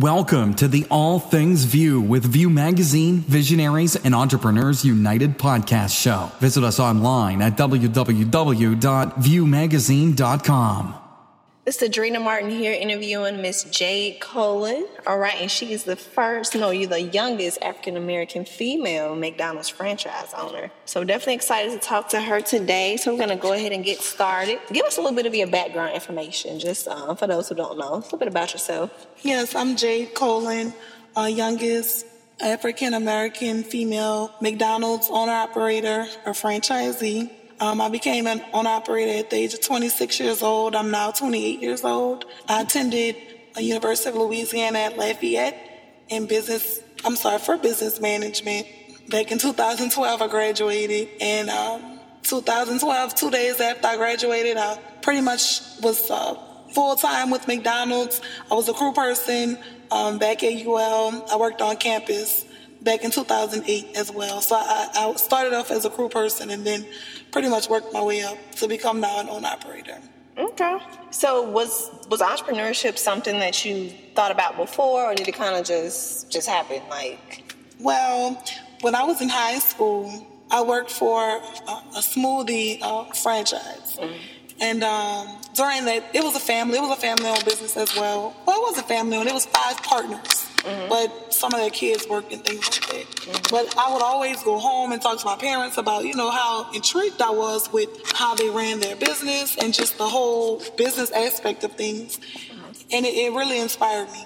Welcome to the All Things VEU with VEU Magazine, Visionaries, and Entrepreneurs United podcast show. Visit us online at www.veumagazine.com. It's Adrena Martin here interviewing Miss Jade Colin. All right, and she is the first, no, you're the youngest African American female McDonald's franchise owner. So definitely excited to talk to her today. So we're gonna go ahead and get started. Give us a little bit of your background information, just um, for those who don't know, a little bit about yourself. Yes, I'm Jade Colin, uh, youngest African American female McDonald's owner operator or franchisee. Um, I became an owner operator at the age of 26 years old. I'm now 28 years old. I attended a University of Louisiana at Lafayette in business. I'm sorry for business management. Back in 2012, I graduated, and um, 2012, two days after I graduated, I pretty much was uh, full time with McDonald's. I was a crew person um, back at UL. I worked on campus back in 2008 as well. So I, I started off as a crew person and then pretty much worked my way up to become now an owner operator. Okay. So was was entrepreneurship something that you thought about before, or did it kind of just just happen? Like, well, when I was in high school, I worked for a, a smoothie uh, franchise. Mm-hmm. And um, during that, it was a family. It was a family-owned business as well. Well, it was a family-owned. It was five partners, mm-hmm. but some of their kids worked and things like that. Mm-hmm. But I would always go home and talk to my parents about, you know, how intrigued I was with how they ran their business and just the whole business aspect of things. And it, it really inspired me.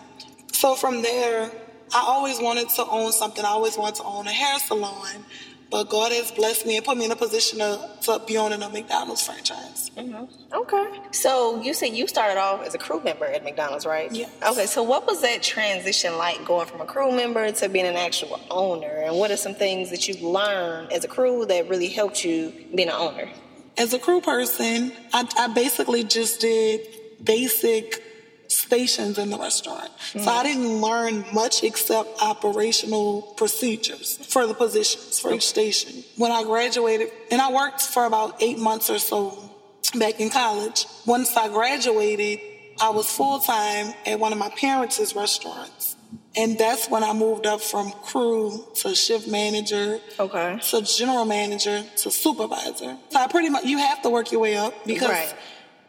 So from there, I always wanted to own something. I always wanted to own a hair salon. But God has blessed me and put me in a position to, to be owning a McDonald's franchise. Mm-hmm. Okay. So you said you started off as a crew member at McDonald's, right? Yeah. Okay. So what was that transition like going from a crew member to being an actual owner? And what are some things that you've learned as a crew that really helped you being an owner? As a crew person, I, I basically just did basic stations in the restaurant. Mm-hmm. So I didn't learn much except operational procedures for the positions for each station. When I graduated, and I worked for about eight months or so back in college. Once I graduated, I was full time at one of my parents' restaurants. And that's when I moved up from crew to shift manager, okay, to general manager to supervisor. So I pretty much you have to work your way up because right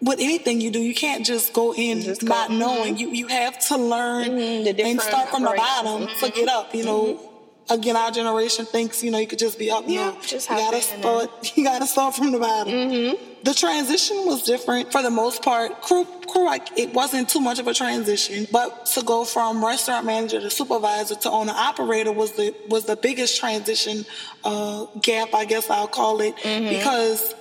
with anything you do, you can't just go in just not knowing. You you have to learn mm-hmm, and start from the bottom mm-hmm. to get up. You know, mm-hmm. again, our generation thinks you know you could just be up. Yeah, no, just you gotta start. You gotta start from the bottom. Mm-hmm. The transition was different for the most part. Crew, crew, like it wasn't too much of a transition, but to go from restaurant manager to supervisor to owner operator was the was the biggest transition uh, gap, I guess I'll call it, mm-hmm. because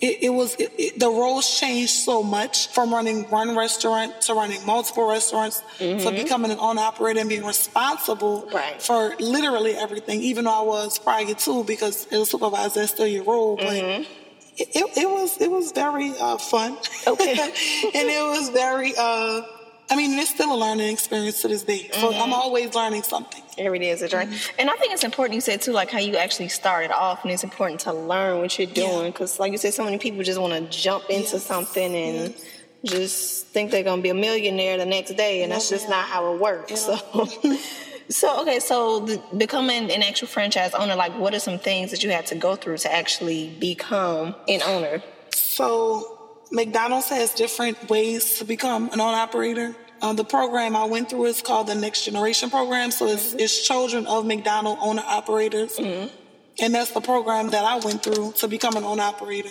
it, it was it, it, the roles changed so much from running one restaurant to running multiple restaurants mm-hmm. to becoming an owner operator and being responsible right. for literally everything. Even though I was prior to because as a supervisor, that's still your role, but. Mm-hmm. It, it, was it was very uh, fun, okay, and it was very uh, I mean, it's still a learning experience to this day. So mm-hmm. I'm always learning something. Every day is a journey. Mm-hmm. And I think it's important you said too, like how you actually started off, and it's important to learn what you're doing. Because, yeah. like you said, so many people just want to jump into yes. something and yes. just think they're going to be a millionaire the next day, and that's just not how it works. So. So okay, so the, becoming an actual franchise owner, like what are some things that you had to go through to actually become an owner? So McDonald's has different ways to become an owner operator. Uh, the program I went through is called the Next Generation Program. So it's, mm-hmm. it's children of McDonald owner operators. Mm-hmm. And that's the program that I went through to become an owner operator.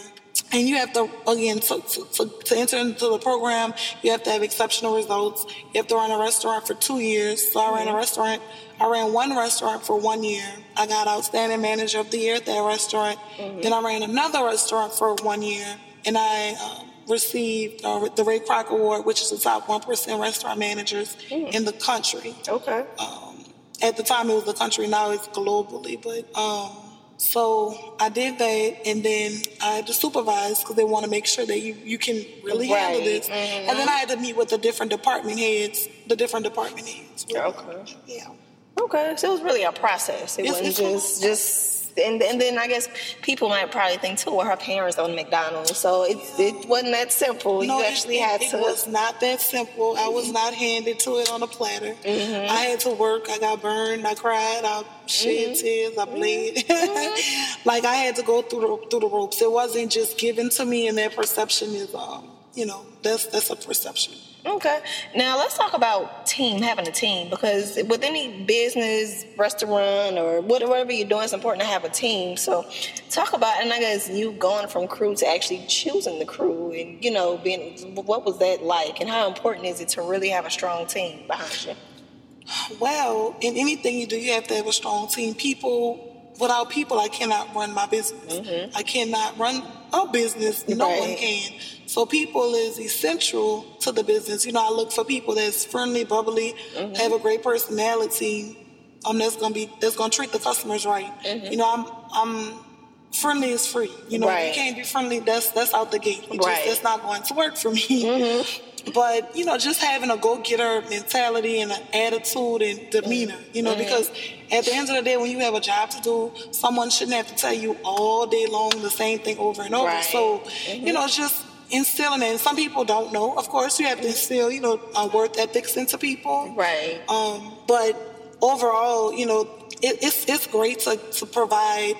And you have to, again, to, to, to, enter into the program, you have to have exceptional results. You have to run a restaurant for two years. So I ran a mm-hmm. restaurant. I ran one restaurant for one year. I got outstanding manager of the year at that restaurant. Mm-hmm. Then I ran another restaurant for one year and I um, received uh, the Ray Kroc Award, which is the top one percent restaurant managers mm. in the country. Okay. Um, at the time, it was the country. Now it's globally, but. Um, so I did that, and then I had to supervise because they want to make sure that you, you can really right. handle this. Mm-hmm. And then I had to meet with the different department heads, the different department heads. Okay. Yeah. Okay, so it was really a process. It it's, wasn't it's just just and and then I guess people might probably think too, well, her parents own McDonald's, so it it wasn't that simple. No, you actually it, had it to. It was not that simple. I was not handed to it on a platter. Mm-hmm. I had to work. I got burned. I cried. I shed Mm-hmm. tears. I bled. like I had to go through the through the ropes. It wasn't just given to me, and that perception is, um, you know, that's that's a perception. Okay. Now let's talk about team, having a team, because with any business, restaurant, or whatever you're doing, it's important to have a team. So talk about, and I guess you going from crew to actually choosing the crew, and you know, being what was that like, and how important is it to really have a strong team behind you? Well, in anything you do, you have to have a strong team. People, without people, I cannot run my business. Mm-hmm. I cannot run a business. No one can. So people is essential to the business. You know, I look for people that's friendly, bubbly, mm-hmm. have a great personality. Um, that's gonna be that's gonna treat the customers right. Mm-hmm. You know, I'm I'm friendly is free. You know, Right. you can't be friendly. That's that's out the gate. It just- Right. that's not going to work for me. But you know, just having a go-getter mentality and an attitude and demeanor, you know, because at the end of the day, when you have a job to do, someone shouldn't have to tell you all day long the same thing over and over. Right. So, you know, it's just instilling it. And some people don't know. Of course, you have to instill, you know, uh, work ethics into people. Right. Um, but overall, you know, it, it's it's great to, to provide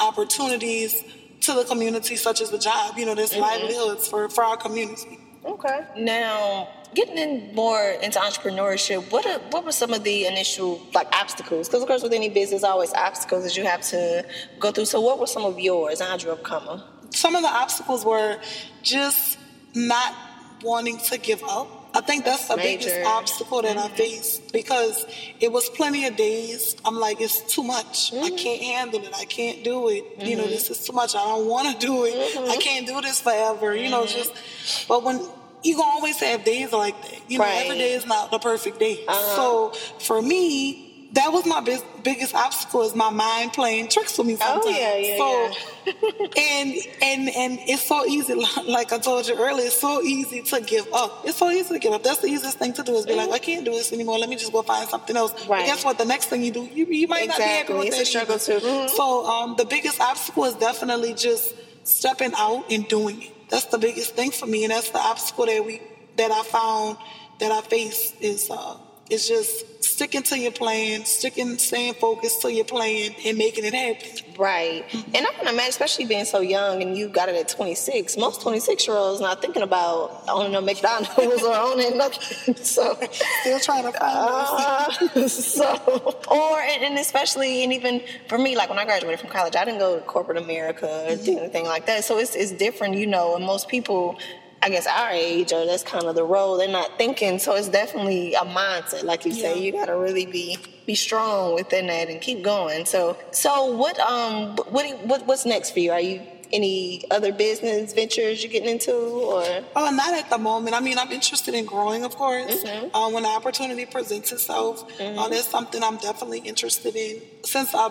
opportunities to the community, such as the job. You know, there's livelihoods for, for our community. Okay. Now, getting in more into entrepreneurship, what are, what were some of the initial like obstacles? Because of course, with any business, always obstacles that you have to go through. So, what were some of yours, and how'd you overcome them? some of the obstacles were just not wanting to give up. I think that's the Major. biggest obstacle that I mm-hmm. faced because it was plenty of days. I'm like, it's too much. I mm-hmm. can't handle it. I can't do it. You know, mm-hmm. this is too much. I don't want to do it. I can't do this forever. You know, just. But when you gonna always have days like that. You know, every day is not the perfect day. Uh-huh. So for me. That was my bis- biggest obstacle is my mind playing tricks with me sometimes. Oh, yeah, yeah, so, yeah. and and and it's so easy like i told you earlier it's so easy to give up it's so easy to give up that's the easiest thing to do is be like i can't do this anymore let me just go find something else but Right. guess what the next thing you do you, you might not be happy Exactly. with It's a struggle either. too. Mhm. so um, the biggest obstacle is definitely just stepping out and doing it that's the biggest thing for me and that's the obstacle that we that i found that i face is uh is just sticking to your plan, sticking, staying focused to your plan, and making it happen. Right. And I can imagine, especially being so young and you got it at 26, most 26 year olds not thinking about owning a McDonald's or owning nothing. So, Still trying to find uh, so, or, and, and especially, and even for me, like when I graduated from college, I didn't go to corporate America or do anything like that. So it's, it's different, you know, and most people, I guess our age, or that's kind of the role they're not thinking. So it's definitely a mindset, like you say. You got to really be be strong within that and keep going. So, so what um what what what's next for you? Are you any other business ventures you're getting into, or Oh, not at the moment. I mean, I'm interested in growing, of course. Mhm. Uh, when the opportunity presents itself, uh, that's something I'm definitely interested in. Since I,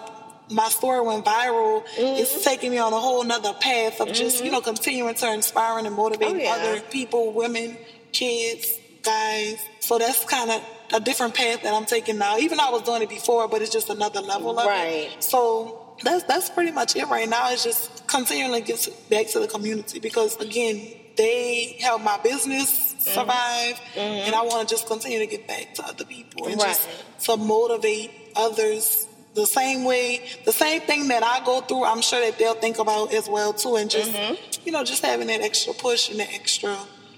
my story went viral, mm-hmm. it's taking me on a whole nother path of just, you mm-hmm. know, continuing to inspire and motivate Oh, yeah. other people, women, kids, guys. So that's kind of a different path that I'm taking now. Even though I was doing it before, but it's just another level of Right. it. So that's that's pretty much it right now. It's just continually give back to the community because again, they help my business mm-hmm. survive, and I want to just continue to give back to other people and just to motivate others the same way, the same thing that I go through. I'm sure that they'll think about as well too, and just you know, just having that extra push and that extra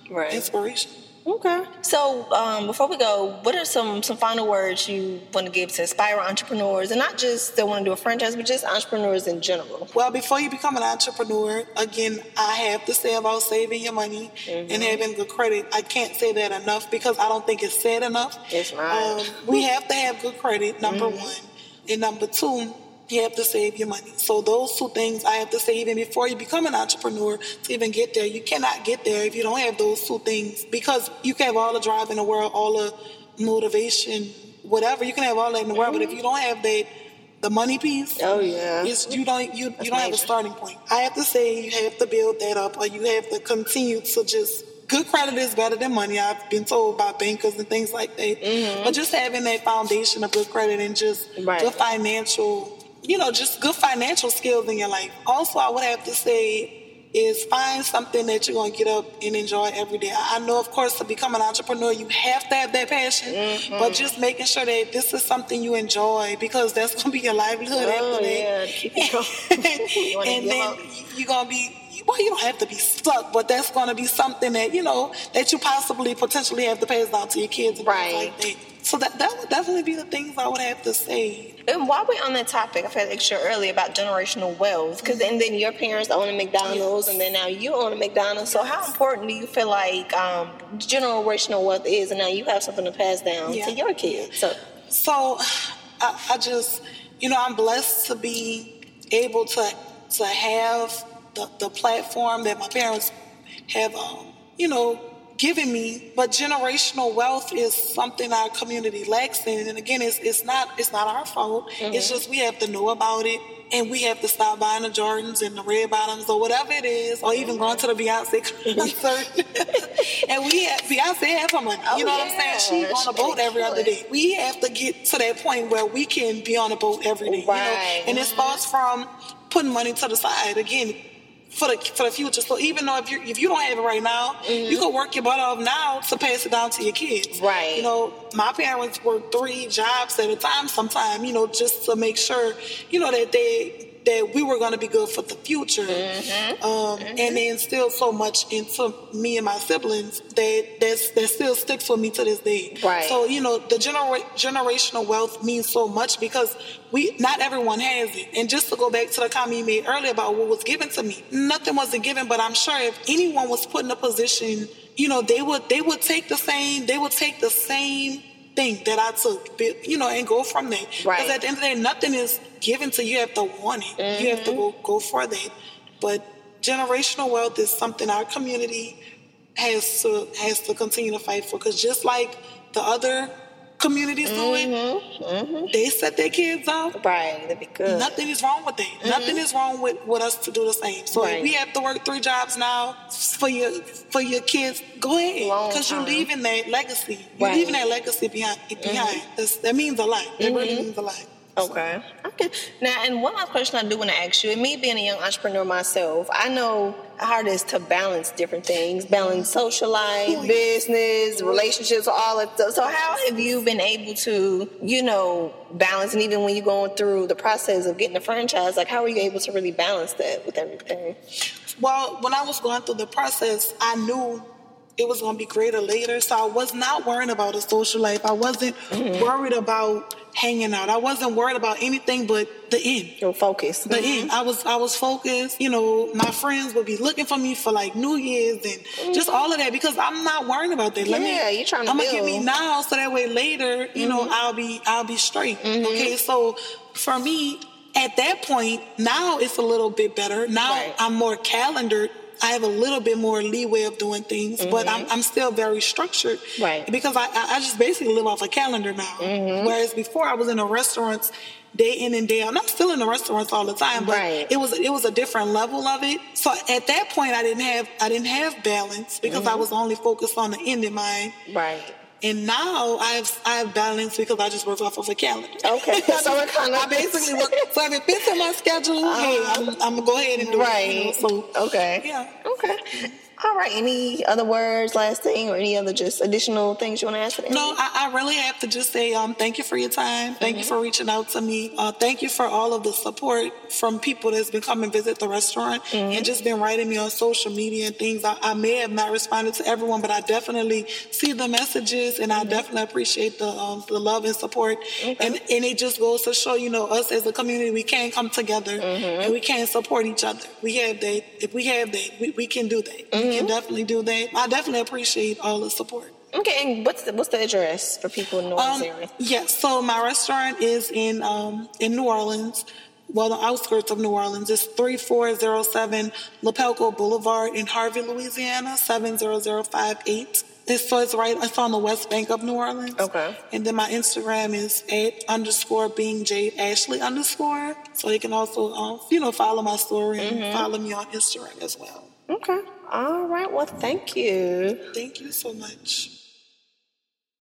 Right. inspiration. Okay. So um, before we go, what are some some final words you want to give to aspiring entrepreneurs, and not just that want to do a franchise, but just entrepreneurs in general? Well, before you become an entrepreneur, again, I have to say about saving your money Mm-hmm. and having good credit. I can't say that enough because I don't think it's said enough. It's not. Um, we have to have good credit, number Mm-hmm. one. And number two, you have to save your money. So those two things I have to say even before you become an entrepreneur to even get there. You cannot get there if you don't have those two things because you can have all the drive in the world, all the motivation, whatever. You can have all that in the world, but if mm-hmm. you don't have that, the money piece, Oh yeah. it's, you don't you, you don't have a starting point. I have to say you have to build that up, or you have to continue to just. Good credit is better than money. I've been told by bankers and things like that. But just having that foundation of good credit and just Right. the financial you know, just good financial skills in your life. Also, I would have to say is find something that you're going to get up and enjoy every day. I know, of course, to become an entrepreneur, you have to have that passion, mm-hmm. but just making sure that this is something you enjoy because that's going to be your livelihood oh, after yeah. that. and then you're going to be well, you don't have to be stuck, but that's going to be something that you know that you possibly potentially have to pass down to your kids, right? Like that. So that that would definitely be the things I would have to say. And while we're on that topic, I've had extra earlier about generational wealth, because and then your parents own a McDonald's, yes. and then now you own a McDonald's. So how important do you feel like um, generational wealth is, and now you have something to pass down yeah. to your kids? So, so I, I just, you know, I'm blessed to be able to to have the, the platform that my parents have, um, you know, given me. But generational wealth is something our community lacks in. And again, it's, it's not it's not our fault. Mm-hmm. It's just we have to know about it. And we have to stop buying the Jordans and the red bottoms or whatever it is, or even going to the Beyonce concert. and we have Beyonce has some money. You oh, know yeah. what I'm saying? She's on a boat every other day. We have to get to that point where we can be on a boat every day. Right. You know? And it starts from putting money to the side. Again, for the for the future. So even though if you if you don't have it right now, mm-hmm. you can work your butt off now to pass it down to your kids. Right. You know, my parents worked three jobs at a time. sometimes. you know, just to make sure, you know, that they that we were going to be good for the future. Mm-hmm. Um, mm-hmm. And they instilled so much into me and my siblings that that's, that still sticks with me to this day. Right. So, you know, the genera- generational wealth means so much because we not everyone has it. And just to go back to the comment you made earlier about what was given to me, nothing wasn't given, but I'm sure if anyone was put in a position, you know, they would they would take the same they would take the same thing that I took, you know, and go from there. Because right. at the end of the day, nothing is given to you. You have to want it. Mm-hmm. You have to go, go for that. But generational wealth is something our community has to has to continue to fight for. Because just like the other communities mm-hmm. do it, mm-hmm. they set their kids up. Right, that'd be good. Nothing is wrong with that. Mm-hmm. Nothing is wrong with, with us to do the same. So right. if we have to work three jobs now for your for your kids, go ahead. Because you're leaving that legacy. You're right. leaving that legacy behind. behind. Mm-hmm. That means a lot. It really mm-hmm. means a lot. Okay. Okay. Now, and one last question I do want to ask you, and me being a young entrepreneur myself, I know how hard it is to balance different things, balance social life, business, relationships, all of that. So how have you been able to, you know, balance, and even when you're going through the process of getting a franchise, like how are you able to really balance that with everything? Well, when I was going through the process, I knew it was going to be greater later. So I was not worrying about a social life. I wasn't mm-hmm. worried about hanging out. I wasn't worried about anything but the end. Your focus. The mm-hmm. end. I was I was focused. You know, my friends would be looking for me for like New Year's and mm-hmm. just all of that because I'm not worrying about that. Let yeah, me, you're trying to. I'm gonna get me now so that way later, you know, mm-hmm. I'll be I'll be straight. Mm-hmm. Okay, so for me. At that point, now it's a little bit better. Now right. I'm more calendared I have a little bit more leeway of doing things, mm-hmm. but I'm, mm-hmm. I'm, still very structured. Right. Because I, I just basically live off a calendar now. Mm-hmm. Whereas before I was in the restaurants day in and day out. And I'm still in the restaurants all the time, but right. it was it was a different level of it. So at that point I didn't have I didn't have balance because mm-hmm. I was only focused on the end in mind. Right. And now I have I have balance because I just work off of a calendar. Okay, so it kind of I basically work. So if it fits in my schedule, uh, hey, I'm, I'm, gonna go ahead and do right. it. You know, so okay, yeah, okay. All right. Any other words, last thing, or any other just additional things you want to ask? No, I, I, really have to just say um, thank you for your time. Thank mm-hmm. you for reaching out to me. Uh, thank you for all of the support from people that's been coming visit the restaurant mm-hmm. and just been writing me on social media and things. I, I, may have not responded to everyone, but I definitely see the messages and mm-hmm. I definitely appreciate the um, the love and support. Okay. And and it just goes to show, you know, us as a community, we can come together mm-hmm. and we can support each other. We have that. If we have that, we, we can do that. Can definitely do that. I definitely appreciate all the support. Okay, and what's the, what's the address for people in New Orleans um? Yes, so my restaurant is in um, in New Orleans, well, the outskirts of New Orleans. It's 3407 Lapalco Boulevard in Harvey, Louisiana, 70058. It's, so it's right, it's on the west bank of New Orleans. Okay. And then my Instagram is at underscore being Jade Ashley underscore. So you can also, um, you know, follow my story and mm-hmm. follow me on Instagram as well. Okay. All right. Well, thank you. Thank you so much.